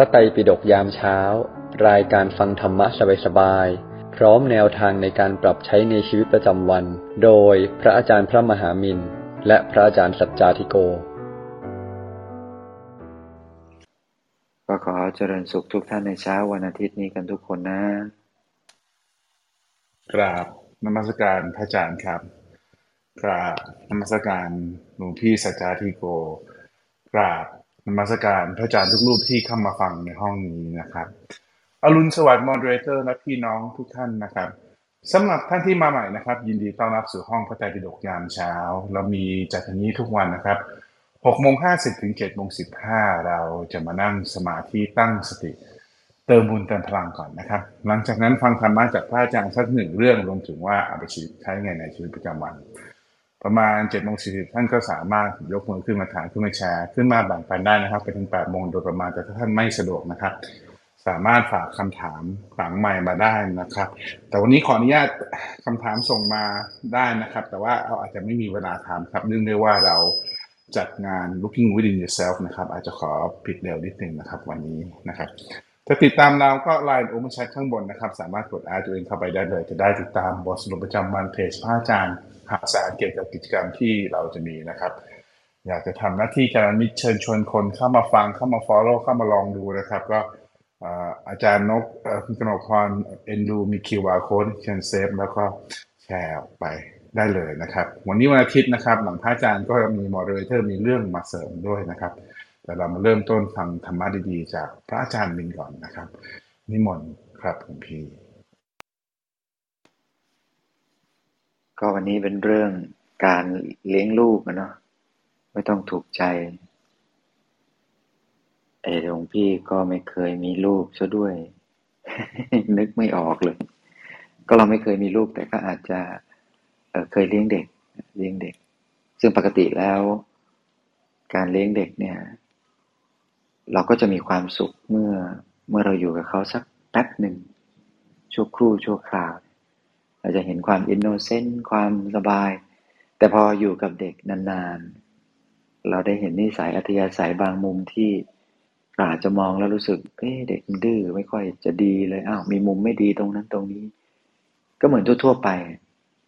ระไตรปิฎกยามเช้า รายการฟังธรรมะสบายๆ พร้อมแนวทางในการปรับใช้ในชีวิตประจำวัน โดยพระอาจารย์พระมหามินและพระอาจารย์สัจจาธิโก ก็ขอเจริญสุขทุกท่านในเช้าวันอาทิตย์นี้กันทุกคนนะ กราบนมัสการพระอาจารย์ครับ กราบนมัสการหลวงพี่สัจจาธิโก กราบ นมัสการพระอาจารย์ทุกรูปที่เข้ามาฟังในห้องนี้นะครับอรุณสวัสดิ์มอดเรเตอร์และพี่น้องทุกท่านนะครับสำหรับท่านที่มาใหม่นะครับ ยินดีต้อนรับสู่ห้องพระไตรปิฎกยามเช้า เรามีจัดอย่างนี้ทุกวันนะครับ6โมง50ถึง7โมง15 เราจะมานั่งสมาธิตั้งสติ เติมบุญเติมพลังก่อนนะครับ หลังจากนั้นฟังธรรมะจากพระอาจารย์สักหนึ่งเรื่องรวมถึงว่าเอาไปใช้ไงในชีวิตประจำวัน ประมาณ7จ็ดโมงสี่ท่านก็สามารถยกมือขึ้นมาถามขึ้นมาแชร์ขึ้นมาแบ่งปันได้นะครับไปถึง8ปดโมงโดยประมาณแต่ถ้าท่านไม่สะดวกนะครับ สามารถฝากคำถามหลังใหม่มาได้นะครับ แต่วันนี้ขออนุญาตคำถามส่งมาได้นะครับ แต่ว่าเราอาจจะไม่มีเวลาถามครับเนื่องด้วยว่าเราจัดงาน looking within yourself นะครับ อาจจะขอปิดเร็วนิดนึงนะครับวันนี้นะครับจะติดตามเราก็ Line Open Chat ข้างบนนะครับ สามารถกดแอดตัวเองเข้าไปได้เลย จะได้ติดตามบทสรุปประจำวันเพจพระอาจารย์ หาสารเกี่ยวกับกิจกรรมที่เราจะมีนะครับ อยากจะทำหน้าที่การมิเชิญชวนคนเข้ามาฟังเข้ามา follow เข้ามาลองดูนะครับ ก็อาจารย์นกคุณกนกพรเอ็นดูมี QR code เชิญเซฟแล้วก็แชร์ออกไปได้เลยนะครับ วันนี้วันอาทิตย์นะครับ หลังพระอาจารย์ก็มี moderator มีเรื่องมาเสริมด้วยนะครับ แต่เรามาเริ่มต้นฟังธรรมะดีๆ จากพระอาจารย์มินก่อนนะครับ นิมนต์ครับคุณพี่ ก็วันนี้เป็นเรื่องการเลี้ยงลูกอะเนาะไม่ต้องถูกใจไอ้หลวงพี่ก็ไม่เคยมีลูกซะด้วย นึกไม่ออกเลย ก็เราไม่เคยมีลูกแต่ก็อาจจะเเคยเลี้ยงเด็ก เลี้ยงเด็ก ซึ่งปกติแล้ว การเลี้ยงเด็กเนี่ย เราก็จะมีความสุขเมื่อเมื่อเราอยู่กับเขาสักแป๊บหนึ่งชั่วครู่ชั่วคราว เราจะเห็นความอินโนเซนต์ความสบาย แต่พออยู่กับเด็กนานๆ เราได้เห็นนิสัยอัธยาศัยบางมุมที่อาจจะมองแล้วรู้สึกเอ๊ะเด็กดื้อไม่ค่อยจะดีเลยอ้าวมีมุมไม่ดีตรงนั้นตรงนี้ ก็เหมือนทั่วๆไป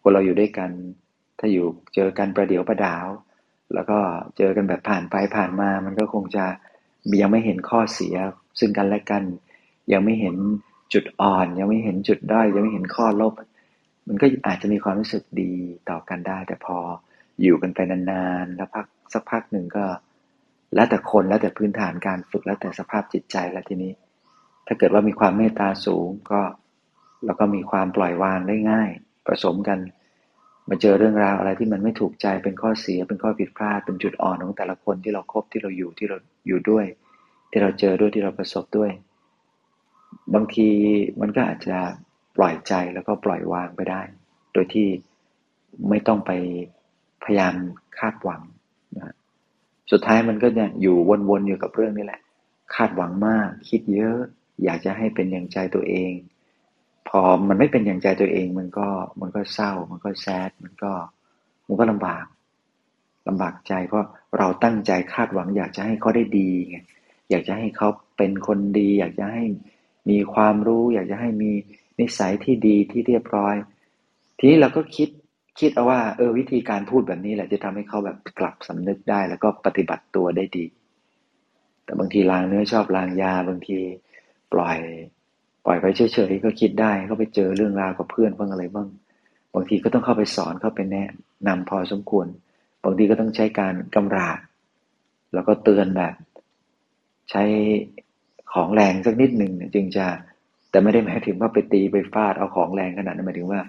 คนเราอยู่ด้วยกัน ถ้าอยู่เจอกันประเดี๋ยวประดาว แล้วก็เจอกันแบบผ่านไปผ่านมา มันก็คงจะยังไม่เห็นข้อเสียซึ่งกันและกัน ยังไม่เห็นจุดอ่อน ยังไม่เห็นจุดด้อยยังไม่เห็นข้อลบ มันก็อาจจะมีความรู้สึกดีต่อกันได้ แต่พออยู่กันไปนานๆแล้วพักสักพักหนึ่งก็ แล้วแต่คนแล้วแต่พื้นฐานการฝึกแล้วแต่สภาพจิตใจแล้วทีนี้ ถ้าเกิดว่ามีความเมตตาสูงก็แล้วก็มีความปล่อยวางได้ง่ายผสมกัน มาเจอเรื่องราวอะไรที่มันไม่ถูกใจเป็นข้อเสียเป็นข้อผิดพลาดเป็นจุดอ่อนของแต่ละคนที่เราคบที่เราอยู่ที่เราอยู่ด้วย ที่เราเจอด้วยที่เราประสบด้วย บางทีมันก็อาจจะ ปล่อยใจแล้วก็ปล่อยวางไปได้ โดยที่ไม่ต้องไปพยายามคาดหวังนะสุดท้ายมันก็เนี่ยอยู่วนๆอยู่กับเรื่องนี้แหละ คาดหวังมาก คิดเยอะ อยากจะให้เป็นอย่างใจตัวเอง พอมันไม่เป็นอย่างใจตัวเองมันก็มันก็เศร้า มันก็แซดมันก็มันก็ลำบากลำบากใจเพราะเราตั้งใจคาดหวัง อยากจะให้เขาได้ดีไงอยากจะให้เขาเป็นคนดี อยากจะให้มีความรู้ อยากจะให้มี นิสัยที่ดีที่เรียบร้อย ทีนี้เราก็คิดคิดเอาว่าเออวิธีการพูดแบบนี้แหละจะทำให้เขาแบบกลับสำนึกได้ แล้วก็ปฏิบัติตัวได้ดี แต่บางทีลางเนื้อชอบลางยาบางทีปล่อย ปล่อยไปเฉยๆก็คิดได้เขาไปเจอเรื่องราวกับเพื่อนบ้างอะไรบ้าง บางทีก็ต้องเข้าไปสอนเข้าไปแนะนำพอสมควร บางทีก็ต้องใช้การกำราบแล้วก็เตือนแบบ ใช้ของแรงสักนิดหนึ่งจึงจะ แต่ไม่ได้หมายถึงว่าไปตีไปฟาดเอาของแรงขนาดนั้นหมายถึงว่า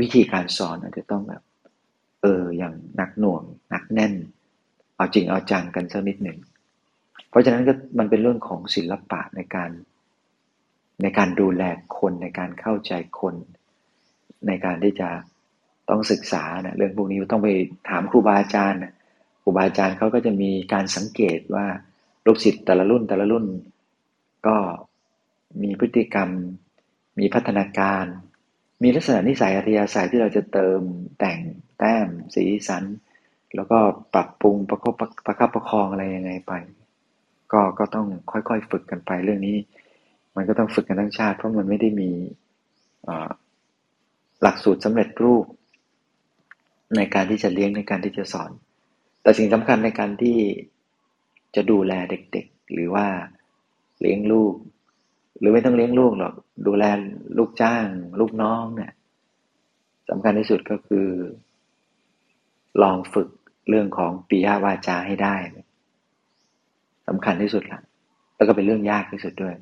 วิธีการสอนอาจจะต้องแบบ เอออย่างหนักหน่วงหนักแน่น เอาจริงเอาจังกันสักนิดหนึ่งเพราะฉะนั้นก็มันเป็นเรื่องของศิลปะในการ ในการดูแลคนในการเข้าใจคน ในการที่จะต้องศึกษานะเรื่องพวกนี้ต้องไปถามครูบาอาจารย์นะครูบาอาจารย์เขาก็จะมีการสังเกตว่าลูกศิษย์แต่ละรุ่นแต่ละรุ่น ก็ มีพฤติกรรม มีพัฒนาการ มีลักษณะนิสัยอัธยาศัยที่เราจะเติมแต่งแต้ม สีสัน แล้วก็ปรับปรุงประคบประคับประคองอะไรยังไงไป ก็ก็ต้องค่อยๆฝึกกันไปเรื่องนี้ มันก็ต้องฝึกกันทั้งชาติ เพราะมันไม่ได้มีหลักสูตรสำเร็จรูป ในการที่จะเลี้ยงในการที่จะสอน แต่สิ่งสำคัญในการที่จะดูแลเด็กๆ หรือว่าเลี้ยงลูก หรือไม่ต้องเลี้ยงลูกหรอก ดูแลลูกจ้าง ลูกน้องเนี่ยสำคัญที่สุดก็คือ ลองฝึกเรื่องของปียาวาจาให้ได้สำคัญที่สุดละแล้วก็เป็นเรื่องยากที่สุดด้วย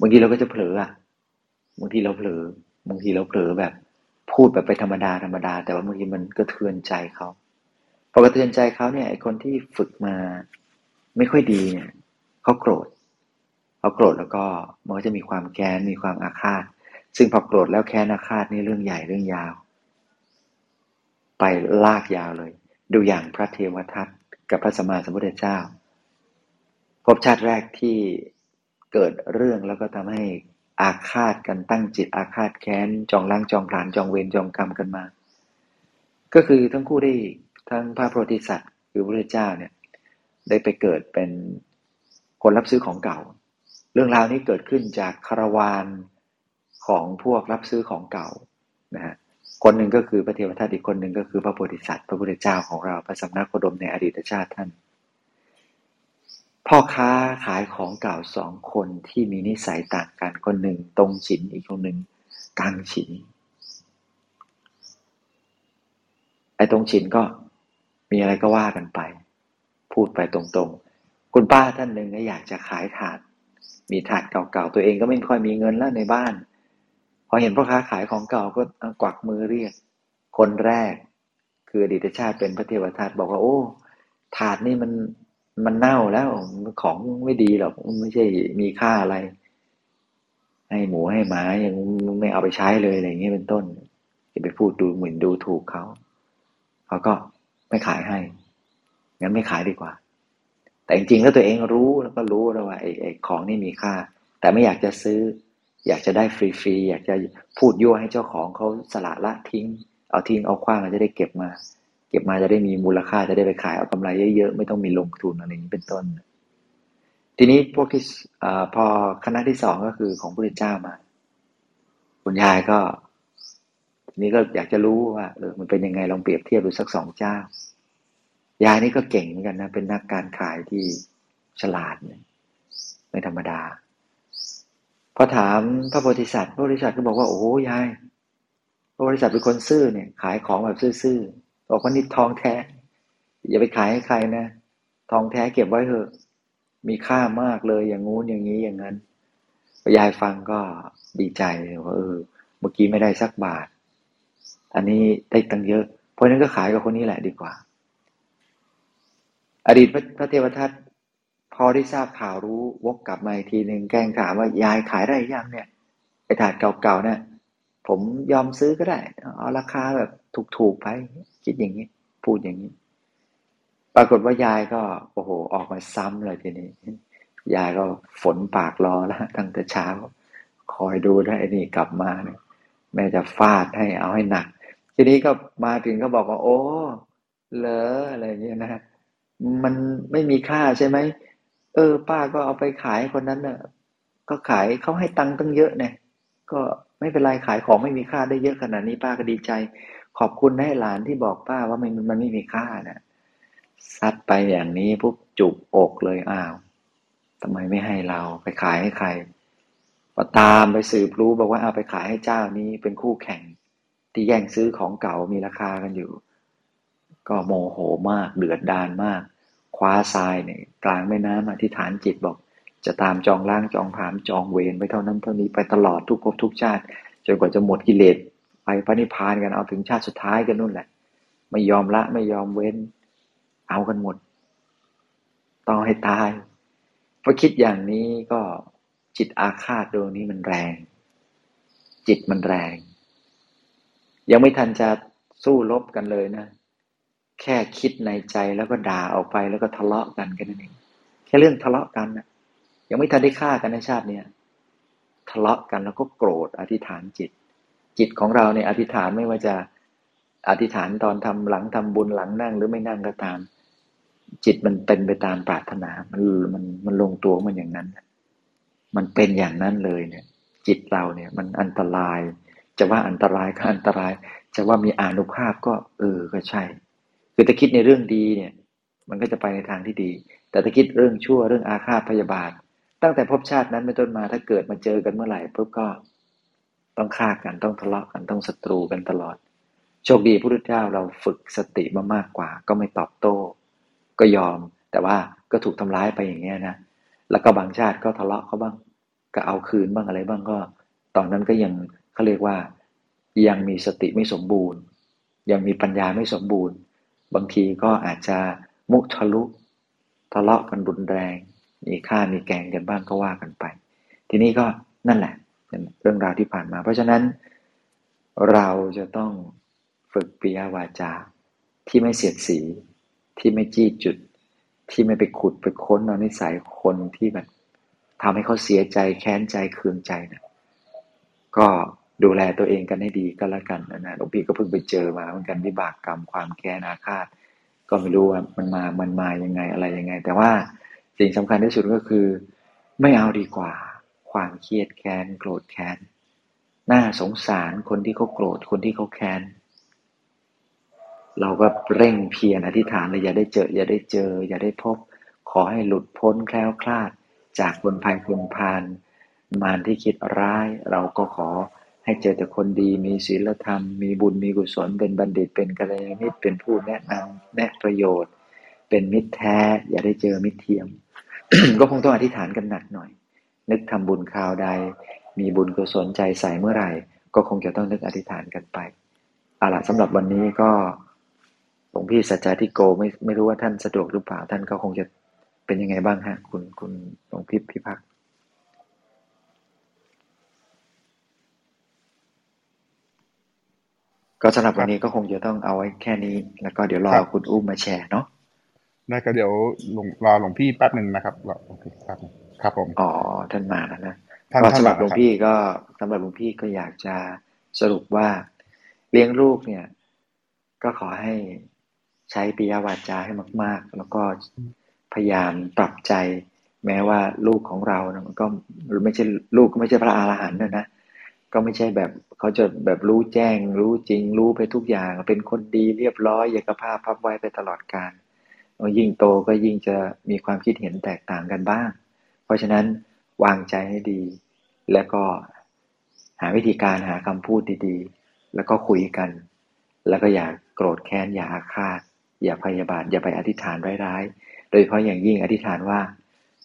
บางทีเราก็จะเผลออะบางทีเราเผลอบางทีเราเผลอแบบ พูดแบบไปธรรมดาธรรมดา แต่ว่าบางทีมันก็เทือนใจเขาพอกระเทือนใจเขาเนี่ยไอคนที่ฝึกมาไม่ค่อยดีเนี่ยเขาโกรธ เขาโกรธแล้วก็มันก็จะมีความแค้นมีความอาฆาต ซึ่งพอโกรธแล้วแค้นอาฆาตนี่เรื่องใหญ่เรื่องยาว ไปลากยาวเลย ดูอย่างพระเทวทัตกับพระสมมาสมพุทธเจ้า พบชาติแรกที่เกิดเรื่องแล้วก็ทำให้อาฆาตกันตั้งจิตอาฆาตแค้นจองล้างจองผลานจองเวรจองกรรมกันมา ก็คือทั้งคู่ได้ทั้งพระโพธิสัตว์คือพระเจ้าเนี่ยได้ไปเกิดเป็นคนรับซื้อของเก่า เรื่องราวนี้เกิดขึ้นจากคารวานของพวกรับซื้อของเก่านะฮะคนหนึ่งก็คือพระเทวทัตอีกคนหนึ่งก็คือพระโพธิสัตว์พระพุทธเจ้าของเราพระสัมมาโคดมในอดีตชาติท่าน พ่อค้าขายของเก่าสองคนที่มีนิสัยต่างกันคนหนึ่งตรงฉินอีกคนหนึ่งกลางฉินไอ้ตรงฉินก็มีอะไรก็ว่ากันไป พูดไปตรงๆ คุณป้าท่านหนึ่งอยากจะขายถาด มีถาดเก่าๆตัวเองก็ไม่ค่อยมีเงินแล้วในบ้าน พอเห็นพ่อค้าขายของเก่าก็กวักมือเรียก คนแรก คืออดีตชาติเป็นพระเทวทัตบอกว่า โอ้ ถาดนี่มันมันเน่าแล้วของไม่ดีหรอกไม่ใช่มีค่าอะไร ให้หมูให้หมายังไม่เอาไปใช้เลยอะไรอย่างเงี้ยเป็นต้นจะไปพูดดูเหมือนดูถูกเขาเขาก็ไม่ขายให้งั้นไม่ขายดีกว่า แต่จริงๆแล้วตัวเองรู้แล้วก็รู้แล้วว่าไอ้ไอ้ของนี่มีค่า แต่ไม่อยากจะซื้อ อยากจะได้ฟรีๆอยากจะพูดยั่วให้เจ้าของเขาสละละทิ้ง เอาทิ้งเอาคว้างเราจะได้เก็บมา เก็บมาจะได้มีมูลค่าจะได้ไปขายเอากำไรเยอะๆไม่ต้องมีลงทุนอะไรอย่างนี้เป็นต้น ทีนี้พวกที่อพอคณะที่สองก็คือของพระเจ้ามาคุณยายก็ทีนี้ก็อยากจะรู้ว่าเออมันเป็นยังไงลองเปรียบเทียบดูสักสองเจ้า ยายนี่ก็เก่งเหมือนกันนะ เป็นนักการขายที่ฉลาดเนี่ยไม่ธรรมดา พอถามพระโพธิสัตว์พระโพธิสัตว์ก็บอกว่า โอ้ยายพระโพธิสัตว์เป็นคนซื่อเนี่ย ขายของแบบซื่อๆบอกว่านี่ทองแท้ อย่าไปขายให้ใครนะทองแท้เก็บไว้เถอะ มีค่ามากเลยอย่างงู้นอย่างนี้อย่างนั้นยายฟังก็ดีใจว่าเออ เมื่อกี้ไม่ได้สักบาท อันนี้ได้ตังเยอะ เพราะนั้นก็ขายกับคนนี้แหละดีกว่า อดีตพระเทวทัตพอได้ทราบข่าวรู้วกกลับมาอีกทีหนึ่งแกล้งถามว่ายายขายได้ยังเนี่ยไอ้ถาดเก่าๆเนี่ยผมยอมซื้อก็ได้ เอาราคาแบบถูกๆไปคิดอย่างนี้ พูดอย่างนี้ ปรากฏว่ายายก็โอ้โห ออกมาซ้ำเลยทีนี้ยายก็ฝนปากรอแล้วตั้งแต่เช้า คอยดูได้นี่กลับมาเนี่ยแม่จะฟาดให้เอาให้หนัก ทีนี้ก็มาถึงก็บอกว่า โอ้เลออะไรเงี้ยนะ มันไม่มีค่าใช่ไหมเออ ป้าก็เอาไปขายคนนั้นเน่ะ ก็ขายเขาให้ตังค์ตั้งเยอะเนี่ยก็ไม่เป็นไรขายของไม่มีค่าได้เยอะขนาดนี้ป้าก็ดีใจ ขอบคุณให้หลานที่บอกป้าว่ามันมันไม่มีค่านะซัดไปอย่างนี้ปุ๊บจุกอกเลยอ้าวทำไมไม่ให้เราไปขายให้ใครพอตามไปสืบรู้บอกว่าเอาไปขายให้เจ้านี้เป็นคู่แข่ง ที่แย่งซื้อของเก่ามีราคากันอยู่ ก็โมโหมากเดือดดานมาก คว้าทรายเนี่ยกลางแม่น้ำอธิษฐานจิตบอก จะตามจองล่างจองผามจองเวรไปเท่านั้นเท่านี้ไปตลอดทุกภพทุกชาติจนกว่าจะหมดกิเลสไปพระนิพพานกันเอาถึงชาติสุดท้ายกันนู่นแหละ ไม่ยอมละไม่ยอมเว้น เอากันหมดต้องให้ตายพอคิดอย่างนี้ก็จิตอาฆาตดวงนี้มันแรง จิตมันแรง ยังไม่ทันจะสู้รบกันเลยนะ แค่คิดในใจแล้วก็ด่าออกไปแล้วก็ทะเลาะกันกันนั่นเองแค่เรื่องทะเลาะกันนะยังไม่ทันได้ฆ่ากันในชาติเนี้ยทะเลาะกันแล้วก็โกรธอธิษฐานจิต จิตของเราเนี่ยอธิษฐานไม่ว่าจะอธิษฐานตอนทำหลังทำบุญหลังนั่งหรือไม่นั่งก็ตาม จิตมันเป็นไปตามปรารถนา มันมันมันลงตัวมันอย่างนั้น มันเป็นอย่างนั้นเลยเนี่ย จิตเราเนี่ย มันอันตราย จะว่าอันตรายก็อันตราย จะว่ามีอานุภาพก็ เออก็ใช่ คือถ้าคิดในเรื่องดีเนี่ย มันก็จะไปในทางที่ดี แต่ถ้าคิดเรื่องชั่วเรื่องอาฆาตพยาบาท ตั้งแต่พบชาตินั้นเป็นต้นมาถ้าเกิดมาเจอกันเมื่อไหร่ปุ๊บก็ต้องฆ่ากันต้องทะเลาะกันต้องศัตรูกันตลอด โชคดีพระพุทธเจ้าเราฝึกสติมามากกว่า ก็ไม่ตอบโต้ ก็ยอม แต่ว่าก็ถูกทำร้ายไปอย่างเงี้ยนะแล้วก็บางชาติก็ทะเลาะเขาบ้าง ก็เอาคืนบ้างอะไรบ้างก็ ตอนนั้นก็ยังเขาเรียกว่า ยังมีสติไม่สมบูรณ์ ยังมีปัญญาไม่สมบูรณ์ บางทีก็อาจจะมุทะลุทะเลาะกันรุนแรง มีฆ่ามีแกงกันบ้างก็ว่ากันไป ทีนี้ก็นั่นแหละเรื่องราวที่ผ่านมา เพราะฉะนั้น เราจะต้องฝึกปิยวาจา ที่ไม่เสียดสี ที่ไม่จี้จุด ที่ไม่ไปขุดไปค้นเอานิสัยคนที่แบบทำให้เขาเสียใจแค้นใจเคืองใจนะก็ ดูแลตัวเองกันให้ดีก็แล้วกันนะหลวงพี่ก็เพิ่งไปเจอมาเหมือนกันวิบากกรรมความแค้นอาฆาต ก็ไม่รู้ว่ามันมา มันมายังไงอะไรยังไง แต่ว่าสิ่งสำคัญที่สุดก็คือ ไม่เอาดีกว่า ความเครียดแค้นโกรธแค้นน่าสงสารคนที่เขาโกรธคนที่เขาแค้นเราก็เร่งเพียรอธิษฐานเลยอย่าได้เจอ อย่าได้เจอ อย่าได้พบ ขอให้หลุดพ้นแคล้วคลาด จากบนภัยพนพาน มารที่คิดร้าย เราก็ขอ ให้เจอแต่คนดีมีศีลธรรม มีบุญมีกุศล เป็นบัณฑิตเป็นกัลยาณมิตรเป็นผู้แนะนำแนะประโยชน์ เป็นมิตรแท้ อย่าได้เจอมิตรเทียม ก็คงต้องอธิษฐานกันหนักหน่อย นึกทำบุญคราวใด มีบุญกุศลใจใส่เมื่อไหร่ ก็คงจะต้องนึกอธิษฐานกันไปเอาละสำหรับวันนี้ก็หลวงพี่สัจจทิโกไม่ไม่รู้ว่าท่านสะดวกหรือเปล่าท่านก็คงจะเป็นยังไงบ้างฮะคุณคุณหลวงพี่พิพัก ก็สำหรับวันนี้ก็คงจะต้องเอาไว้แค่นี้ แล้วก็เดี๋ยวรอคุณอุ้มมาแชร์เนาะได้ก็เดี๋ยวหลวงรอหลวงพี่แป๊บหนึ่งนะครับรอหลวงพี่ครับครับผมอ๋อท่านมาแล้วนะก็สำหรับหลวงพี่ก็สำหรับหลวงพี่ก็อยากจะสรุปว่าเลี้ยงลูกเนี่ย ก็ขอให้ใช้ปิยวาจาให้มาก ๆ แล้วก็พยายามปรับใจ แม้ว่าลูกของเรานะมันก็ไม่ใช่ลูกก็ไม่ใช่พระอาหารหันต์นะนะ ก็ไม่ใช่แบบเขาจะแบบรู้แจ้ง รู้จริง รู้ไปทุกอย่าง เป็นคนดีเรียบร้อยอยากภาพพับไว้ไปตลอดกาลยิ่งโตก็ยิ่งจะมีความคิดเห็นแตกต่างกันบ้าง เพราะฉะนั้นวางใจให้ดี แล้วก็หาวิธีการหาคำพูดดีๆ แล้วก็คุยกัน แล้วก็อย่าโกรธแค้นอย่าอาฆาต อย่าพยาบาท อย่าไปอธิษฐานร้ายๆ โดยเฉพาะอย่างยิ่งอธิษฐานว่า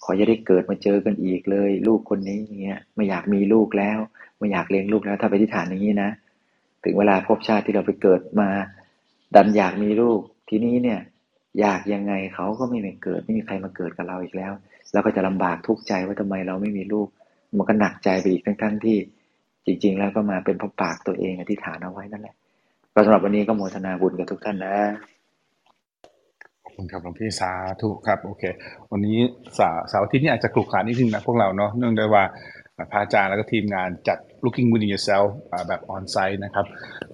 ขออย่าได้เกิดมาเจอกันอีกเลย ลูกคนนี้อย่างเงี้ยไม่อยากมีลูกแล้ว ไม่อยากเลี้ยงลูกแล้ว ถ้าไปอธิษฐานอย่างนี้นะ ถึงเวลาพบชาติที่เราไปเกิดมา ดันอยากมีลูก ทีนี้เนี่ย อยากยังไงเขาก็ไม่มาเกิด ไม่มีใครมาเกิดกับเราอีกแล้วเราก็จะลำบากทุกข์ใจว่าทำไมเราไม่มีลูก มันก็หนักใจไปอีกทั้งๆที่ จริง ๆ แล้วก็มาเป็นพราะปากตัวเองอธิษฐานเอาไว้นั่นแหละก็สำหรับวันนี้ก็โมทนาบุญกับทุกท่านนะ คุณครับหลวงพี่สาธุครับโอเค วันนี้สาสาวที่นี้อาจจะขลุกขานิดนึงนะพวกเราเนาะเนื่องด้วยว่าพระอาจารย์แล้วก็ทีมงานจัด looking within yourself แบบออนไซต์นะครับ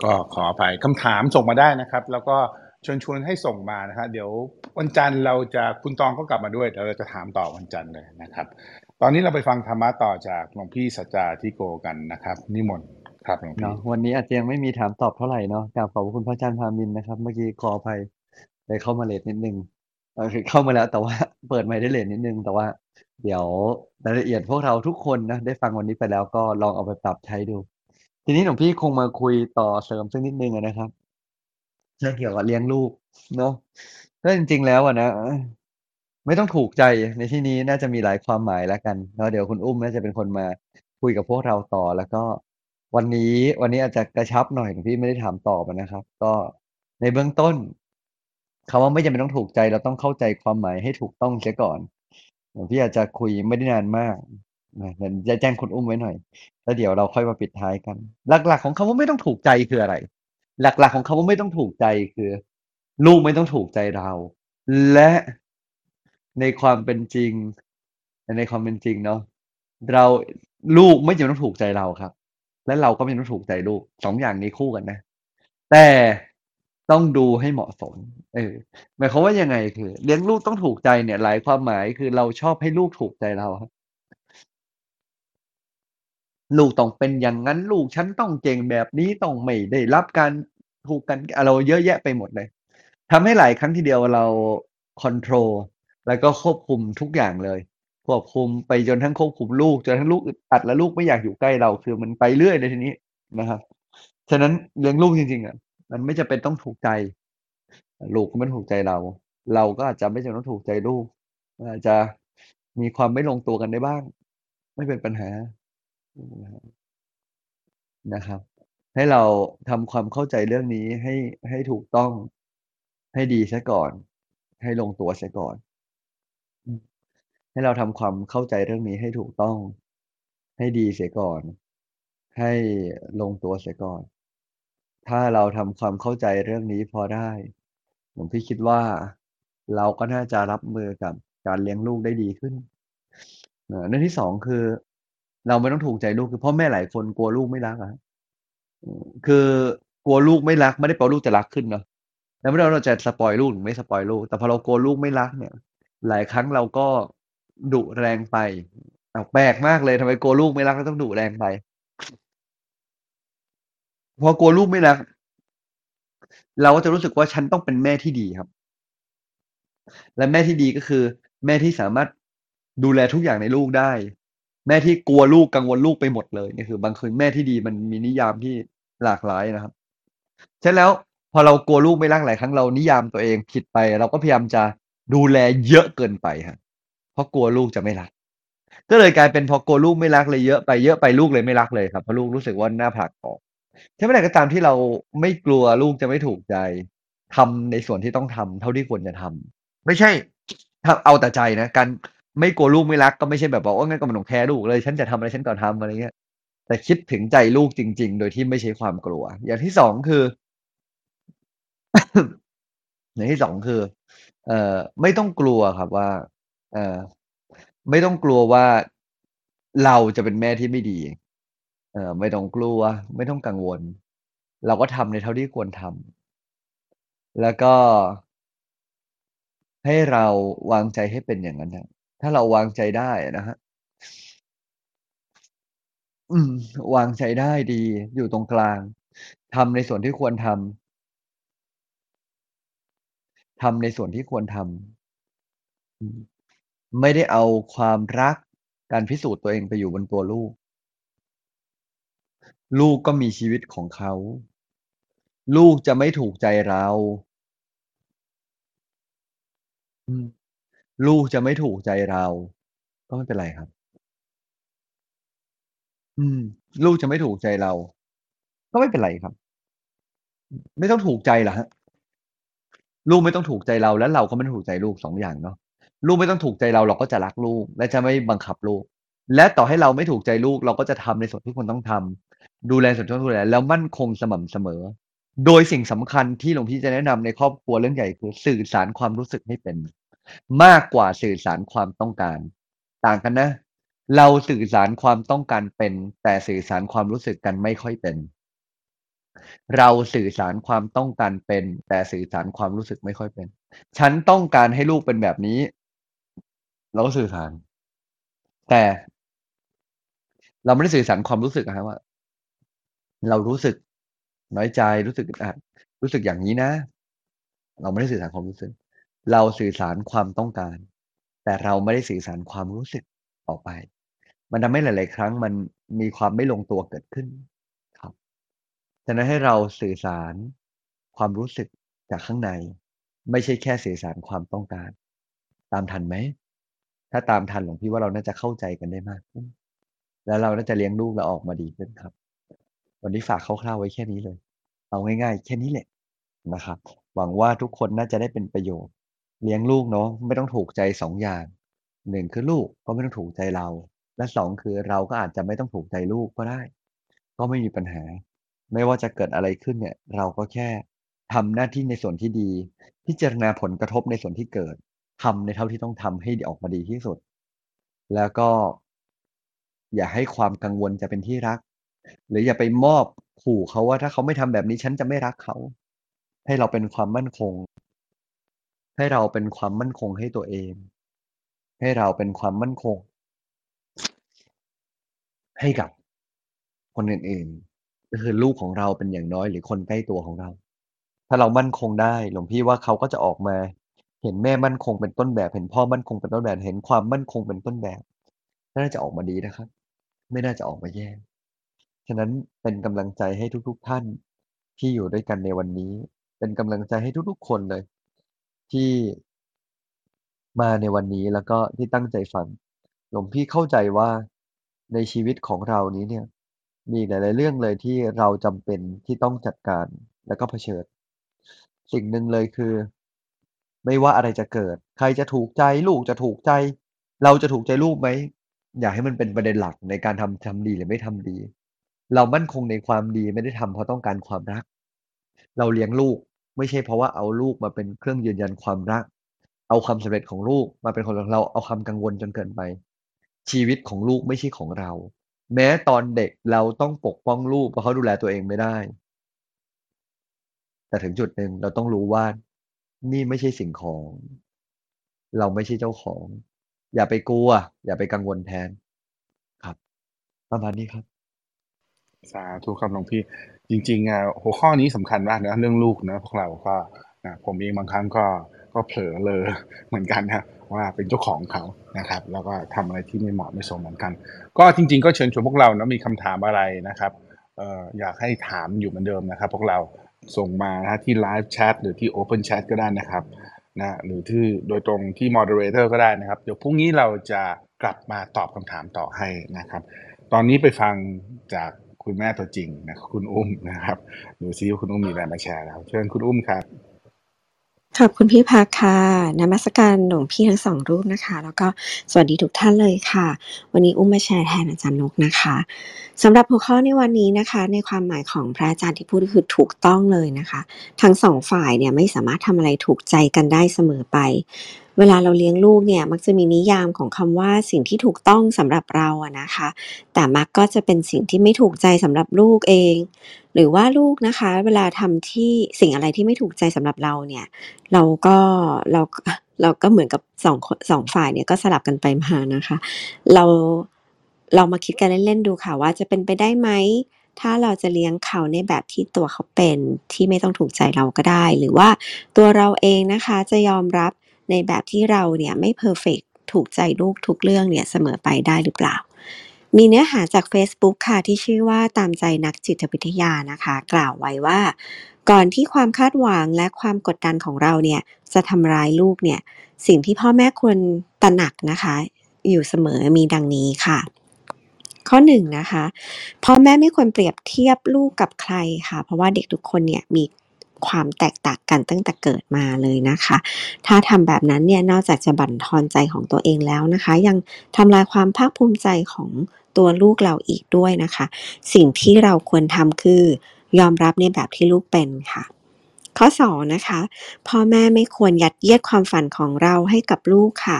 ก็ขออภัยคำถามส่งมาได้นะครับ แล้วก็ชวนชวนให้ส่งมานะครับเดี๋ยววันจันทร์เราจะคุณตองก็กลับมาด้วยเดี๋ยวเราจะถามต่อวันจันทร์เลยนะครับ ตอนนี้เราไปฟังธรรมะต่อจากหลวงพี่สัจจาทิโกกันนะครับ นิมนต์ครับหลวงพี่วันนี้อาจจะยังไม่มีถามตอบเท่าไหร่เนาะกราบขอบคุณพระอาจารย์พามินนะครับ เมื่อกี้ขออภัย ไปเข้ามาเลทนิดนึงเข้ามาแล้วแต่ว่าเปิดไม่ได้เลนนิดนึง แต่ว่า เดี๋ยวรายละเอียดพวกเราทุกคนนะได้ฟังวันนี้ไปแล้วก็ลองเอาไปปรับใช้ดู ทีนี้หลวงพี่คงมาคุยต่อเสริมสักนิดนึงนะครับเรื่องเกี่ยวกับเลี้ยงลูกเนาะก็จริง ๆ แล้วอะนะไม่ต้องถูกใจในที่นี้น่าจะมีหลายความหมายแล้วกันแล้วเดี๋ยวคุณอุ้มน่าจะเป็นคนมาคุยกับพวกเราต่อแล้วก็ วันนี้วันนี้อาจจะกระชับหน่อยหลวงพี่ไม่ได้ถามตอบนะครับ ก็ในเบื้องต้น คำว่าไม่จำเป็นต้องถูกใจเราต้องเข้าใจความหมายให้ถูกต้องเสียก่อนพี่อาจจะคุยไม่ได้นานมากนะจะแจ้งคุณอุ้มไว้หน่อยแล้วเดี๋ยวเราค่อยมาปิดท้ายกัน หลัก ๆ ของคำว่าไม่ต้องถูกใจคืออะไร หลัก ๆ ของคำว่าไม่ต้องถูกใจคือ ลูกไม่ต้องถูกใจเรา และในความเป็นจริง ในความเป็นจริงเนาะเราลูกไม่จำเป็นต้องถูกใจเราครับ และเราก็ไม่ต้องถูกใจลูกสองอย่างนี้คู่กันนะ แต่ ต้องดูให้เหมาะสม เออ หมายความว่ายังไงคือ เลี้ยงลูกต้องถูกใจเนี่ย หลายความหมายคือเราชอบให้ลูกถูกใจเราครับลูกต้องเป็นอย่างงั้นลูกฉันต้องเก่งแบบนี้ต้องไม่ได้รับการถูกกันเราเยอะแยะไปหมดเลยทำให้หลายครั้งทีเดียวเราคอนโทรลแล้วก็ควบคุมทุกอย่างเลย ควบคุมไปจนทั้งควบคุมลูกจนทั้งลูกอัดและลูกไม่อยากอยู่ใกล้เราคือมันไปเรื่อยเลยทีนี้นะครับฉะนั้นเลี้ยงลูกจริงๆอะ มันไม่จำเป็นต้องถูกใจ ลูกก็ไม่ถูกใจเรา เราก็อาจจะไม่จำเป็นต้องถูกใจลูกอาจจะมีความไม่ลงตัวกันได้บ้าง ไม่เป็นปัญหานะครับ ให้เราทำความเข้าใจเรื่องนี้ให้ให้ถูกต้องให้ดีเสียก่อน ให้ลงตัวเสียก่อน ให้เราทำความเข้าใจเรื่องนี้ให้ถูกต้อง ให้ดีเสียก่อน ให้ลงตัวเสียก่อน ถ้าเราทำความเข้าใจเรื่องนี้พอได้หลวงพี่คิดว่าเราก็น่าจะรับมือกับการเลี้ยงลูกได้ดีขึ้นเรื่องที่2คือ เราไม่ต้องถูกใจลูกคือพ่อแม่หลายคนกลัวลูกไม่รักอะคือกลัวลูกไม่รักไม่ได้แปลว่าลูกจะรักขึ้นเนาะแล้วไม่ได้ว่าเราจะสปอยลูกหรือไม่สปอยลูก แต่พอเรากลัวลูกไม่รักเนี่ย หลายครั้งเราก็ดุแรงไปอ้าแปลกมากเลยทำไมกลัวลูกไม่รักแล้วต้องดุแรงไป พอกลัวลูกไม่รัก เราก็จะรู้สึกว่าฉันต้องเป็นแม่ที่ดีครับ และแม่ที่ดีก็คือ แม่ที่สามารถดูแลทุกอย่างในลูกได้ แม่ที่กลัวลูกกังวลลูกไปหมดเลยนี่คือบางคืนแม่ที่ดีมันมีนิยามที่หลากหลายนะครับฉะนั้นแล้วพอเรากลัวลูกไม่รักหลายครั้งเรานิยามตัวเองผิดไป เราก็พยายามจะดูแลเยอะเกินไปครับเพราะกลัวลูกจะไม่รัก ก็เลยกลายเป็นพอกลัวลูกไม่รักเลยเยอะไปเยอะไปลูกเลยไม่รักเลยครับเพราะลูกรู้สึกว่าหน่าผลักออก ถ้าเมื่อไหร่ก็ตามที่เราไม่กลัวลูกจะไม่ถูกใจทำในส่วนที่ต้องทำเท่าที่ควรจะทำไม่ใช่ทำเอาแต่ใจนะการไม่กลัวลูกไม่รักก็ไม่ใช่แบบบอกว่างั้นก็ม่ต้องแคร์ลูกเลย ฉันจะทำอะไรฉันก็ทำอะไรเงี้ย แต่คิดถึงใจลูกจริง ๆ โดยที่ไม่ใช้ความกลัว อย่างที่2คือ อย่างที่2คือ เอ่อ ไม่ต้องกลัวครับว่า เอ่อ ไม่ต้องกลัวว่าเราจะเป็นแม่ที่ไม่ดี เออ ไม่ต้องกลัว ไม่ต้องกังวล เราก็ทำในเท่าที่ควรทำ แล้วก็ ให้เราวางใจให้เป็นอย่างนั้นน่ะ ถ้าเราวางใจได้อะนะครับ อืม วางใจได้ดี อยู่ตรงกลาง ทำในส่วนที่ควรทำ ทำในส่วนที่ควรทำ อืม ไม่ได้เอาความรัก การพิสูจน์ตัวเองไปอยู่บนตัวลูก ลูกก็มีชีวิตของเขา ลูกจะไม่ถูกใจเรา ลูกจะไม่ถูกใจเรา ก็ไม่เป็นไรครับ อืม ลูกจะไม่ถูกใจเรา ก็ไม่เป็นไรครับ ไม่ต้องถูกใจหรอกครับลูกไม่ต้องถูกใจเราและเราก็ไม่ถูกใจลูก2องอย่างเนาะลูกไม่ต้องถูกใจเราเราก็จะรักลูก และจะไม่บังคับลูก และต่อให้เราไม่ถูกใจลูก เราก็จะทำในส่วนที่ควรต้องทำ ดูแลส่วนที่ต้องดูแลแล้วมั่นคงสม่ำเสมอ โดยสิ่งสำคัญที่หลวงพี่จะแนะนำในครอบครัวเรื่องใหญ่คือสื่อสารความรู้สึกให้เป็น มากกว่าสื่อสารความต้องการ ต่างกันนะ เราสื่อสารความต้องการเป็น แต่สื่อสารความรู้สึกกันไม่ค่อยเป็น เราสื่อสารความต้องการเป็น แต่สื่อสารความรู้สึกไม่ค่อยเป็น ฉันต้องการให้ลูกเป็นแบบนี้ เราก็สื่อสาร แต่เราไม่ได้สื่อสารความรู้สึกอะครับว่า เรารู้สึกน้อยใจรู้สึกอึดอัดรู้สึกอย่างงี้นะ เราไม่ได้สื่อสารความรู้สึก เราสื่อสารความต้องการ แต่เราไม่ได้สื่อสารความรู้สึกออกไป มันทำให้หลาย ๆ ครั้งมันมีความไม่ลงตัวเกิดขึ้นครับฉะนั้นให้เราสื่อสารความรู้สึกจากข้างใน ไม่ใช่แค่สื่อสารความต้องการ ตามทันไหม?ถ้าตามทันหลวงพี่ว่าเราน่าจะเข้าใจกันได้มากขึ้นแล้วเราน่าจะเลี้ยงลูกเราออกมาดีขึ้นครับ วันนี้ฝากคร่าวๆไว้แค่นี้เลย เอาง่ายๆ แค่นี้แหละนะครับ หวังว่าทุกคนน่าจะได้เป็นประโยชน์ เลี้ยงลูกเนาะไม่ต้องถูกใจ2องอย่าง1คือลูกก็ไม่ต้องถูกใจเรา และ2คือเราก็อาจจะไม่ต้องถูกใจลูกก็ได้ ก็ไม่มีปัญหา ไม่ว่าจะเกิดอะไรขึ้นเนี่ย เราก็แค่ทำหน้าที่ในส่วนที่ดี พิจารณาผลกระทบในส่วนที่เกิดทำในเท่าที่ต้องทำให้ออกมาดีที่สุด แล้วก็ อย่าให้ความกังวลจะเป็นที่รัก หรืออย่าไปมอบขู่เขาว่าถ้าเขาไม่ทำแบบนี้ฉันจะไม่รักเขา ให้เราเป็นความมั่นคง ให้เราเป็นความมั่นคงให้ตัวเอง ให้เราเป็นความมั่นคง ให้กับคนอื่นๆก็คือลูกของเราเป็นอย่างน้อยหรือคนใกล้ตัวของเรา ถ้าเรามั่นคงได้หลวงพี่ว่าเขาก็จะออกมา เห็นแม่มั่นคงเป็นต้นแบบ เห็นพ่อมั่นคงเป็นต้นแบบ เห็นความมั่นคงเป็นต้นแบบ น่าจะออกมาดีนะครับ ไม่น่าจะออกมาแย่ ฉะนั้นเป็นกำลังใจให้ทุก ๆ ท่านที่อยู่ด้วยกันในวันนี้ เป็นกำลังใจให้ทุกๆ คนเลย ที่มาในวันนี้แล้วก็ที่ตั้งใจฟังหลวงพี่เข้าใจว่าในชีวิตของเรานี้เนี่ย มีหลาย ๆ เรื่องเลยที่เราจำเป็นที่ต้องจัดการแล้วก็เผชิญ สิ่งหนึ่งเลยคือ ไม่ว่าอะไรจะเกิด ใครจะถูกใจลูกจะถูกใจ เราจะถูกใจลูกไหม อย่าให้มันเป็นประเด็นหลักในการทำทำดีหรือไม่ทำดี เรามั่นคงในความดีไม่ได้ทำเพราะต้องการความรัก เราเลี้ยงลูกไม่ใช่เพราะว่าเอาลูกมาเป็นเครื่องยืนยันความรัก เอาความสำเร็จของลูกมาเป็นคนของเราเอาความกังวลจนเกินไป ชีวิตของลูกไม่ใช่ของเรา แม้ตอนเด็กเราต้องปกป้องลูกเพราะเขาดูแลตัวเองไม่ได้ แต่ถึงจุดหนึ่งเราต้องรู้ว่านี่ไม่ใช่สิ่งของ เราไม่ใช่เจ้าของ อย่าไปกลัว อย่าไปกังวลแทน ครับ ประมาณนี้ครับ สาธุครับหลวงพี่ จริงๆอะหัวข้อนี้สำคัญมากนะเรื่องลูกนะพวกเราก็นะผมเองบางครั้งก็ก็เผลอเลอเหมือนกันนะว่าเป็นเจ้าของเขานะครับ แล้วก็ทำอะไรที่ไม่เหมาะไม่สมเหมือนกัน ก็จริง ๆ ก็เชิญชวนพวกเรานะมีคำถามอะไรนะครับเอ่ออยากให้ถามอยู่เหมือนเดิมนะครับ พวกเราส่งมานะที่ไลฟ์แชทหรือที่ Open Chat ก็ได้นะครับนะหรือที่โดยตรงที่ Moderator ก็ได้นะครับ เดี๋ยวพรุ่งนี้เราจะกลับมาตอบคำถามต่อให้นะครับ ตอนนี้ไปฟังจาก คุณแม่ตัวจริงนะคุณอุ้มนะครับดูซิว่าคุณอุ้มมีอะไรมาแชร์แล้วเชิญคุณอุ้มครับขอบคุณพี่พักค่ะนมัสการหลวงพี่ทั้งสองรูปนะคะ แล้วก็สวัสดีทุกท่านเลยค่ะ วันนี้อุ้มมาแชร์แทนอาจารย์นกนะคะสำหรับหัวข้อในวันนี้นะคะ ในความหมายของพระอาจารย์ที่พูดคือถูกต้องเลยนะคะ ทั้งสองฝ่ายเนี่ยไม่สามารถทำอะไรถูกใจกันได้เสมอไป เวลาเราเลี้ยงลูกเนี่ยมักจะมีนิยามของคำว่าสิ่งที่ถูกต้องสำหรับเราอะนะคะ แต่มักก็จะเป็นสิ่งที่ไม่ถูกใจสำหรับลูกเอง หรือว่าลูกนะคะ เวลาทำที่สิ่งอะไรที่ไม่ถูกใจสำหรับเราเนี่ย เราก็เราเราก็เหมือนกับสองสองฝ่ายเนี่ยก็สลับกันไปมานะคะ เราเรามาคิดกันเล่นๆดูค่ะว่าจะเป็นไปได้ไหมถ้าเราจะเลี้ยงเขาในแบบที่ตัวเขาเป็นที่ไม่ต้องถูกใจเราก็ได้ หรือว่าตัวเราเองนะคะจะยอมรับ ในแบบที่เราเนี่ยไม่เพอร์เฟกถูกใจลูกทุกเรื่องเนี่ยเสมอไปได้หรือเปล่า มีเนื้อหาจาก Facebook ค่ะที่ชื่อว่าตามใจนักจิตวิทยานะคะ กล่าวไว้ว่า ก่อนที่ความคาดหวังและความกดดันของเราเนี่ยจะทำร้ายลูกเนี่ยสิ่งที่พ่อแม่ควรตระหนักนะคะ อยู่เสมอมีดังนี้ค่ะข้อหนึ่งนะคะพ่อแม่ไม่ควรเปรียบเทียบลูกกับใครค่ะ เพราะว่าเด็กทุกคนเนี่ยมี ความแตกต่างกันตั้งแต่เกิดมาเลยนะคะ ถ้าทำแบบนั้นเนี่ยนอกจากจะบั่นทอนใจของตัวเองแล้วนะคะ ยังทำลายความภาคภูมิใจของตัวลูกเราอีกด้วยนะคะ สิ่งที่เราควรทำคือยอมรับในแบบที่ลูกเป็นค่ะ ข้อสองนะคะ พ่อแม่ไม่ควรยัดเยียดความฝันของเราให้กับลูกค่ะ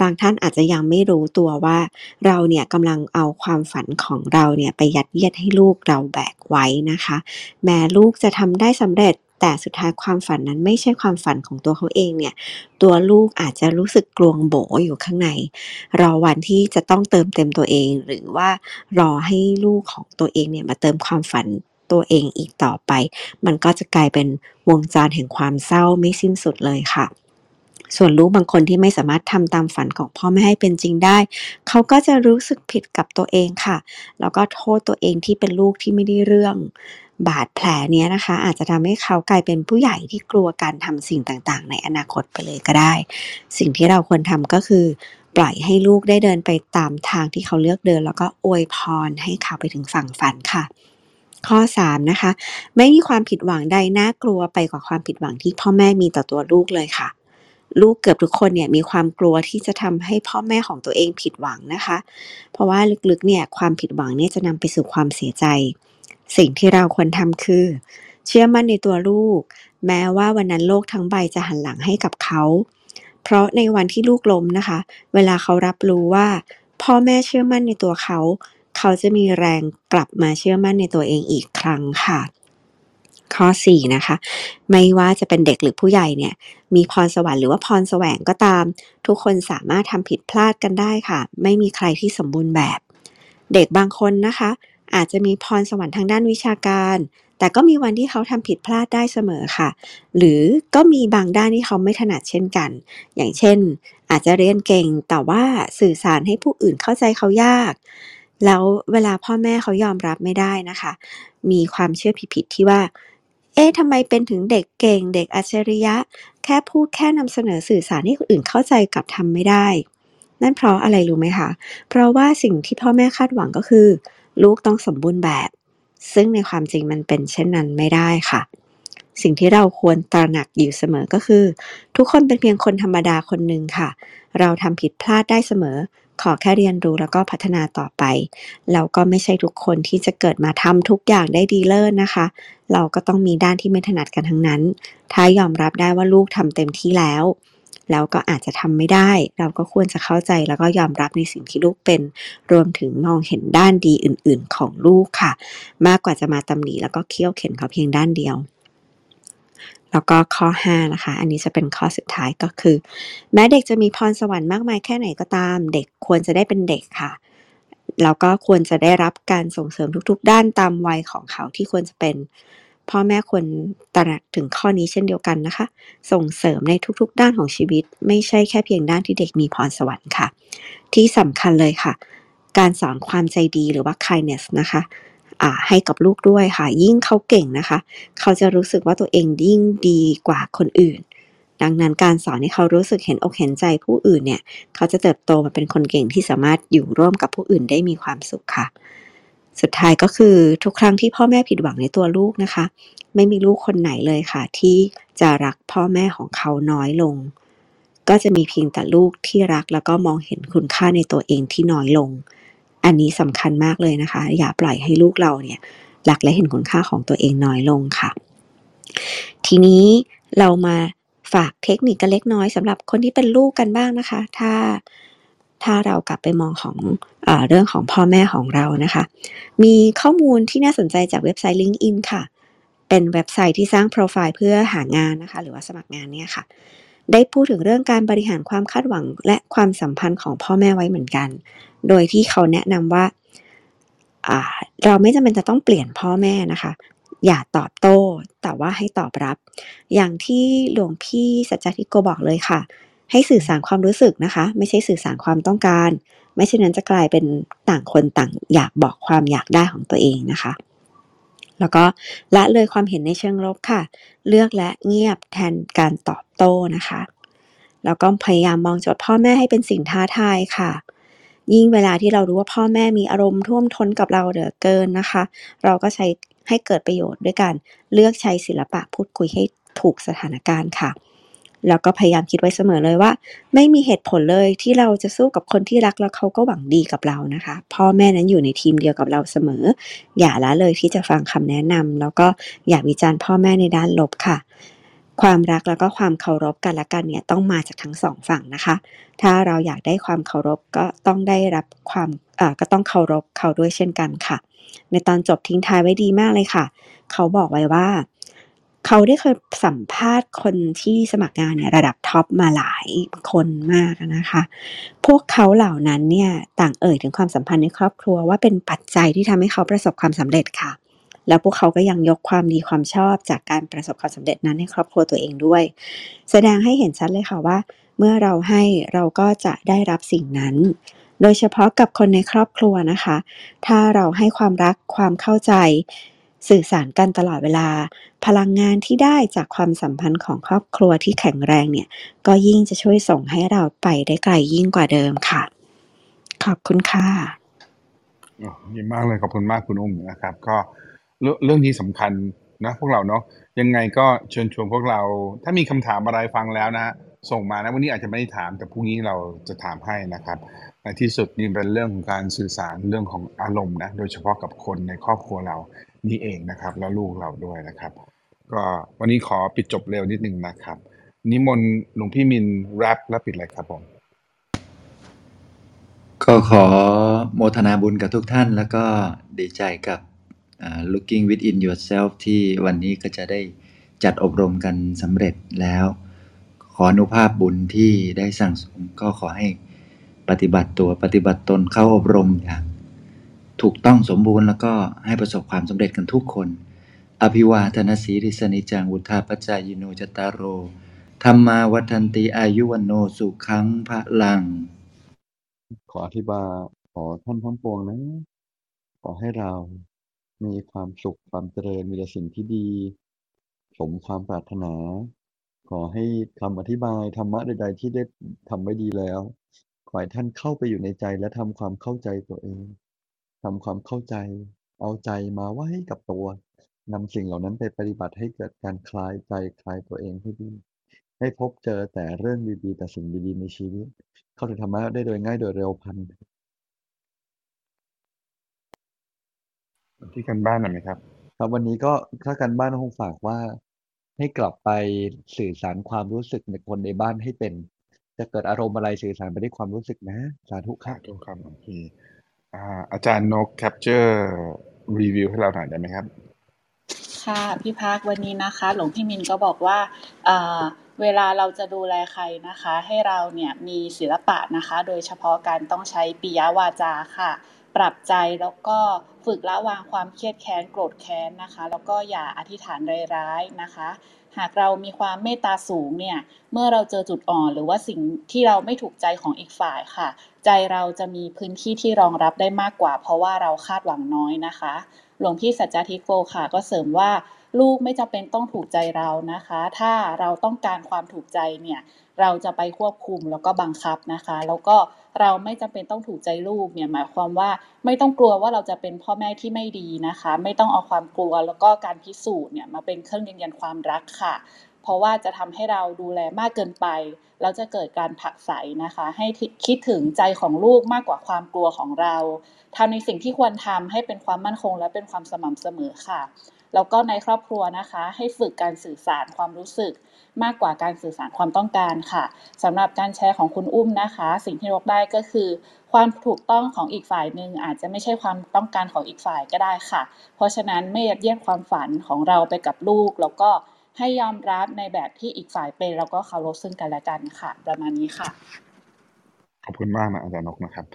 บางท่านอาจจะยังไม่รู้ตัวว่าเราเนี่ยกำลังเอาความฝันของเราเนี่ยไปยัดเยียดให้ลูกเราแบกไว้นะคะ แม้ลูกจะทำได้สำเร็จ แต่สุดท้ายความฝันนั้นไม่ใช่ความฝันของตัวเขาเองเนี่ย ตัวลูกอาจจะรู้สึกกลวงโบอยู่ข้างใน รอวันที่จะต้องเติมเต็มตัวเอง หรือว่ารอให้ลูกของตัวเองเนี่ยมาเติมความฝันตัวเองอีกต่อไป มันก็จะกลายเป็นวงจรแห่งความเศร้าไม่สิ้นสุดเลยค่ะส่วนลูกบางคนที่ไม่สามารถทำตามฝันของพ่อแม่ให้เป็นจริงได้ เขาก็จะรู้สึกผิดกับตัวเองค่ะ แล้วก็โทษตัวเองที่เป็นลูกที่ไม่ได้เรื่อง บาดแผลเนี้ยนะคะ อาจจะทำให้เขากลายเป็นผู้ใหญ่ที่กลัวการทำสิ่งต่างๆ ในอนาคตไปเลยก็ได้ สิ่งที่เราควรทำก็คือ ปล่อยให้ลูกได้เดินไปตามทางที่เขาเลือกเดิน แล้วก็อวยพรให้เขาไปถึงฝั่งฝันค่ะข้อ 3 นะคะ ไม่มีความผิดหวังใดน่ากลัวไปกว่าความผิดหวังที่พ่อแม่มีต่อตัวลูกเลยค่ะ ลูกเกือบทุกคนเนี่ยมีความกลัวที่จะทำให้พ่อแม่ของตัวเองผิดหวังนะคะ เพราะว่าลึกๆเนี่ยความผิดหวังเนี่ยจะนำไปสู่ความเสียใจ สิ่งที่เราควรทำคือ เชื่อมั่นในตัวลูก แม้ว่าวันนั้นโลกทั้งใบจะหันหลังให้กับเขา เพราะในวันที่ลูกล้มนะคะ เวลาเขารับรู้ว่า พ่อแม่เชื่อมั่นในตัวเขา เขาจะมีแรงกลับมาเชื่อมั่นในตัวเองอีกครั้งค่ะข้อ4นะคะ ไม่ว่าจะเป็นเด็กหรือผู้ใหญ่เนี่ย มีพรสวรรค์หรือว่าพรแสวงก็ตาม ทุกคนสามารถทำผิดพลาดกันได้ค่ะ ไม่มีใครที่สมบูรณ์แบบ เด็กบางคนนะคะ อาจจะมีพรสวรรค์ทางด้านวิชาการ แต่ก็มีวันที่เขาทำผิดพลาดได้เสมอค่ะ หรือก็มีบางด้านที่เขาไม่ถนัดเช่นกัน อย่างเช่น อาจจะเรียนเก่งแต่ว่าสื่อสารให้ผู้อื่นเข้าใจเขายาก แล้วเวลาพ่อแม่เขายอมรับไม่ได้นะคะ มีความเชื่อผิดๆที่ว่าเอ๊ะทำไมเป็นถึงเด็กเก่ง เด็กอัจฉริยะ แค่พูดแค่นำเสนอสื่อสารให้คนอื่นเข้าใจกลับทำไม่ได้ นั่นเพราะอะไรรู้ไหมคะ เพราะว่าสิ่งที่พ่อแม่คาดหวังก็คือ ลูกต้องสมบูรณ์แบบ ซึ่งในความจริงมันเป็นเช่นนั้นไม่ได้ค่ะ สิ่งที่เราควรตระหนักอยู่เสมอก็คือ ทุกคนเป็นเพียงคนธรรมดาคนหนึ่งค่ะ เราทำผิดพลาดได้เสมอ ขอแค่เรียนรู้แล้วก็พัฒนาต่อไปแล้วก็ไม่ใช่ทุกคนที่จะเกิดมาทำทุกอย่างได้ดีเลิศนะคะ เราก็ต้องมีด้านที่ไม่ถนัดกันทั้งนั้น ถ้ายอมรับได้ว่าลูกทำเต็มที่แล้ว แล้วก็อาจจะทำไม่ได้ เราก็ควรจะเข้าใจแล้วก็ยอมรับในสิ่งที่ลูกเป็น รวมถึงมองเห็นด้านดีอื่น ๆ ของลูกค่ะ มากกว่าจะมาตำหนิแล้วก็เคี่ยวเข็นเขาเพียงด้านเดียวแล้วก็ข้อ 5 นะคะ อันนี้จะเป็นข้อสุดท้ายก็คือ แม้เด็กจะมีพรสวรรค์มากมายแค่ไหนก็ตาม เด็กควรจะได้เป็นเด็กค่ะ แล้วก็ควรจะได้รับการส่งเสริมทุกๆ ด้านตามวัยของเขาที่ควรจะเป็น พ่อแม่ควรตระหนักถึงข้อนี้เช่นเดียวกันนะคะ ส่งเสริมในทุกๆ ด้านของชีวิต ไม่ใช่แค่เพียงด้านที่เด็กมีพรสวรรค์ค่ะ ที่สำคัญเลยค่ะ การสอนความใจดีหรือว่า kindness นะคะให้กับลูกด้วยค่ะ ยิ่งเขาเก่งนะคะ เขาจะรู้สึกว่าตัวเองยิ่งดีกว่าคนอื่น ดังนั้นการสอนให้เขารู้สึกเห็นอกเห็นใจผู้อื่นเนี่ย เขาจะเติบโตมาเป็นคนเก่งที่สามารถอยู่ร่วมกับผู้อื่นได้มีความสุขค่ะ สุดท้ายก็คือทุกครั้งที่พ่อแม่ผิดหวังในตัวลูกนะคะ ไม่มีลูกคนไหนเลยค่ะ ที่จะรักพ่อแม่ของเขาน้อยลง ก็จะมีเพียงแต่ลูกที่รักแล้วก็มองเห็นคุณค่าในตัวเองที่น้อยลง อันนี้สำคัญมากเลยนะคะ อย่าปล่อยให้ลูกเราเนี่ยรักและเห็นคุณค่าของตัวเองน้อยลงค่ะ ทีนี้เรามาฝากเทคนิคกันเล็กน้อยสำหรับคนที่เป็นลูกกันบ้างนะคะ ถ้า ถ้าเรากลับไปมองของเอเรื่องของพ่อแม่ของเรานะคะ มีข้อมูลที่น่าสนใจจากเว็บไซต์ LinkedIn ค่ะ เป็นเว็บไซต์ที่สร้างโปรไฟล์เพื่อหางานนะคะ หรือว่าสมัครงานเนี่ยค่ะ ได้พูดถึงเรื่องการบริหารความคาดหวังและความสัมพันธ์ของพ่อแม่ไว้เหมือนกัน โดยที่เขาแนะนำว่าอ่าเราไม่จำเป็นจะต้องเปลี่ยนพ่อแม่นะคะ อย่าตอบโต้ แต่ว่าให้ตอบรับ อย่างที่หลวงพี่สัจจทิโกบอกเลยค่ะ ให้สื่อสารความรู้สึกนะคะ ไม่ใช่สื่อสารความต้องการ ไม่เช่นนั้นจะกลายเป็นต่างคนต่างอยากบอกความอยากได้ของตัวเองนะคะ แล้วก็ละเลยความเห็นในเชิงลบค่ะ เลือกและเงียบแทนการตอบโต้นะคะ แล้วก็พยายามมองโจทย์พ่อแม่ให้เป็นสิ่งท้าทายค่ะยิ่งเวลาที่เรารู้ว่าพ่อแม่มีอารมณ์ท่วมท้นกับเราเหลือเกินนะคะ เราก็ใช้ให้เกิดประโยชน์ด้วยการเลือกใช้ศิลปะพูดคุยให้ถูกสถานการณ์ค่ะ แล้วก็พยายามคิดไว้เสมอเลยว่า ไม่มีเหตุผลเลยที่เราจะสู้กับคนที่รักแล้วเขาก็หวังดีกับเรานะคะ พ่อแม่นั้นอยู่ในทีมเดียวกับเราเสมอ อย่าละเลยที่จะฟังคำแนะนำแล้วก็อย่าวิจารณ์พ่อแม่ในด้านลบค่ะ ความรักแล้วก็ความเคารพกันและกันเนี่ยต้องมาจากทั้งสองฝั่งนะคะ ถ้าเราอยากได้ความเคารพก็ต้องได้รับความก็ต้องเคารพเขาด้วยเช่นกันค่ะ ในตอนจบทิ้งท้ายไว้ดีมากเลยค่ะ เขาบอกไว้ว่า เขาได้เคยสัมภาษณ์คนที่สมัครงานเนี่ยระดับท็อปมาหลายคนมากนะคะ พวกเขาเหล่านั้นเนี่ยต่างเอ่ยถึงความสัมพันธ์ในครอบครัวว่าเป็นปัจจัยที่ทำให้เขาประสบความสำเร็จค่ะ แล้วพวกเขาก็ยังยกความดีความชอบจากการประสบความสำเร็จนั้นให้ครอบครัวตัวเองด้วย แสดงให้เห็นชัดเลยค่ะว่า เมื่อเราให้เราก็จะได้รับสิ่งนั้นโดยเฉพาะกับคนในครอบครัวนะคะ ถ้าเราให้ความรักความเข้าใจ สื่อสารกันตลอดเวลา พลังงานที่ได้จากความสัมพันธ์ของครอบครัวที่แข็งแรงเนี่ย ก็ยิ่งจะช่วยส่งให้เราไปได้ไกลยิ่งกว่าเดิมค่ะ ขอบคุณค่ะอ๋อดีมากเลยขอบคุณมากคุณอุ้มนะครับ ก็เรื่องนี้สำคัญนะพวกเราเนาะยังไงก็เชิญชวนพวกเรา ถ้ามีคำถามอะไรฟังแล้วนะส่งมานะวันนี้อาจจะไม่ได้ถามแต่พรุ่งนี้เราจะถามให้นะครับในที่สุดนี่เป็นเรื่องของการสื่อสารเรื่องของอารมณ์นะโดยเฉพาะกับคนในครอบครัวเรา นี่เองนะครับ แล้วลูกเราด้วยนะครับ ก็วันนี้ขอปิดจบเร็วนิดนึงนะครับ นิมนต์หลวงพี่มินแรปและปิดเลยครับผมก็ขอโมทนาบุญกับทุกท่าน แล้วก็ดีใจกับ looking within yourself ที่วันนี้ก็จะได้จัดอบรมกันสำเร็จแล้ว ขออนุภาพบุญที่ได้สั่งสมก็ขอให้ปฏิบัติตัวปฏิบัติตนเข้าอบรมอย่าง ถูกต้องสมบูรณ์แล้วก็ให้ประสบความสำเร็จกันทุกคน อภิวาทนาสีริสนิจังวุธาปจายโนจตารโรธรรมาวัฒนติอายุวันโนสุขังพระลัง ขออธิบายขอท่านทั้งปวงนะ ขอให้เรามีความสุขความเจริญมีแต่สิ่งที่ดี สมความปรารถนา ขอให้คำอธิบายธรรมะใดๆที่ได้ทำไว้ดีแล้ว ขอให้ท่านเข้าไปอยู่ในใจและทำความเข้าใจตัวเอง ทำความเข้าใจ เอาใจมาไว้กับตัวนำสิ่งเหล่านั้นไปปฏิบัติให้เกิดการคลายใจคลายตัวเองให้ดี ให้พบเจอแต่เรื่องดีๆแต่สิ่งดีๆในชีวิต เข้าถึงธรรมะได้โดยง่ายโดยเร็วพลันที่กันบ้านหน่อยไหมครับ ครับวันนี้ก็ถ้าการบ้านคงฝากว่าให้กลับไปสื่อสารความรู้สึกในคนในบ้านให้เป็น จะเกิดอารมณ์อะไรสื่อสารไปด้วยความรู้สึกนะ สาธุคค่ะรับทุกครับหลวงพี่ อ่า อาจารย์นกแคปเจอร์รีวิวให้เราหน่อยได้ไหมครับ ค่ะพี่พักวันนี้นะคะ หลวงพี่มินก็บอกว่าเอ่อเวลาเราจะดูแลใครนะคะ ให้เราเนี่ยมีศิลปะนะคะ โดยเฉพาะการต้องใช้ปิยวาจาค่ะ ปรับใจแล้วก็ฝึกละวางความเครียดแค้นโกรธแค้นนะคะ แล้วก็อย่าอธิษฐานร้ายๆนะคะ หากเรามีความเมตตาสูงเนี่ย เมื่อเราเจอจุดอ่อนหรือว่าสิ่งที่เราไม่ถูกใจของอีกฝ่ายค่ะ ใจเราจะมีพื้นที่ที่รองรับได้มากกว่า เพราะว่าเราคาดหวังน้อยนะคะ หลวงพี่สัจจทิโกค่ะ ก็เสริมว่าลูกไม่จำเป็นต้องถูกใจเรานะคะ ถ้าเราต้องการความถูกใจเนี่ย เราจะไปควบคุมแล้วก็บังคับนะคะ แล้วก็ เราไม่จำเป็นต้องถูกใจลูกเนี่ยหมายความว่าไม่ต้องกลัวว่าเราจะเป็นพ่อแม่ที่ไม่ดีนะคะ ไม่ต้องเอาความกลัวแล้วก็การพิสูจน์เนี่ยมาเป็นเครื่องยืนยันความรักค่ะ เพราะว่าจะทำให้เราดูแลมากเกินไปแล้วจะเกิดการผักไสนะคะ ให้คิดถึงใจของลูกมากกว่าความกลัวของเราทำในสิ่งที่ควรทำให้เป็นความมั่นคงและเป็นความสม่ำเสมอค่ะ แล้วก็ในครอบครัวนะคะ ให้ฝึกการสื่อสารความรู้สึก มากกว่าการสื่อสารความต้องการค่ะสำหรับการแชร์ของคุณอุ้มนะคะ สิ่งที่ยกได้ก็คือ ความถูกต้องของอีกฝ่ายหนึ่งอาจจะไม่ใช่ความต้องการของอีกฝ่ายก็ได้ค่ะ เพราะฉะนั้นไม่ยัดเยียดความฝันของเราไปกับลูก แล้วก็ให้ยอมรับในแบบที่อีกฝ่ายเป็น แล้วก็เคารพซึ่งกันและกันค่ะ ประมาณนี้ค่ะ ขอบคุณมากนะอาจารย์นกนะครับ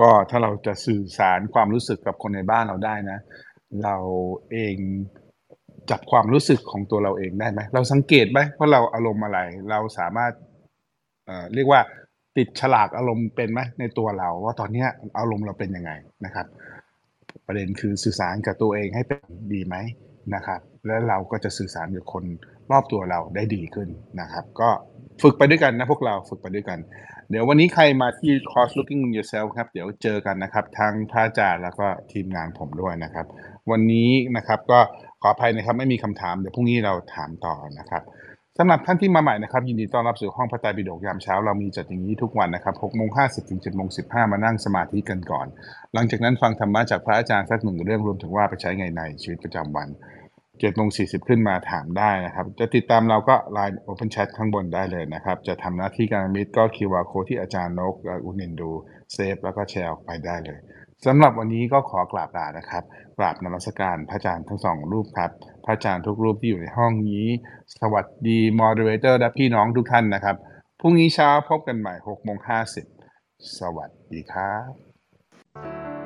ก็ถ้าเราจะสื่อสารความรู้สึกกับคนในบ้านเราได้นะ เราเองจับความรู้สึกของตัวเราเองได้ไหมเราสังเกตไหมว่าเราอารมณ์อะไร เราสามารถเอ่อเรียกว่าติดฉลากอารมณ์เป็นไหมในตัวเรา ว่าตอนเนี้ยอารมณ์เราเป็นยังไงนะครับ ประเด็นคือสื่อสารกับตัวเองให้เป็นดีไหมนะครับ แล้วเราก็จะสื่อสารกับคนรอบตัวเราได้ดีขึ้นนะครับ ก็ฝึกไปด้วยกันนะพวกเราฝึกไปด้วยกัน เดี๋ยววันนี้ใครมาที่คอร์ส looking yourself ครับ เดี๋ยวเจอกันนะครับ ทั้งพระอาจารย์แล้วก็ทีมงานผมด้วยนะครับ วันนี้นะครับ ก็ขออภัยนะครับไม่มีคำถามเดี๋ยวพรุ่งนี้เราถามต่อนะครับสำหรับท่านที่มาใหม่นะครับ ยินดีต้อนรับสู่ห้องพระไตรปิฎกยามเช้าเรามีจัดอย่างนี้ทุกวันนะครับ6โมง50ถึง7โมง15 มานั่งสมาธิกันก่อน หลังจากนั้นฟังธรรมะจากพระอาจารย์สักหนึ่งเรื่องรวมถึงว่าไปใช้ไงในชีวิตประจำวัน7โมง40 ขึ้นมาถามได้นะครับ จะติดตามเราก็ Line Open Chat ข้างบนได้เลยนะครับ จะทำหน้าที่การมิตรก็ QR Code ที่อาจารย์นกอุนินดูเซฟแล้วก็แชร์ออกไปได้เลย สำหรับวันนี้ก็ขอกราบลานะครับ กราบนมัสการพระอาจารย์ทั้งสองรูปครับ พระอาจารย์ทุกรูปที่อยู่ในห้องนี้ สวัสดีมอดเรเตอร์และพี่น้องทุกท่านนะครับ พรุ่งนี้เช้าพบกันใหม่6โมง50สวัสดีครับ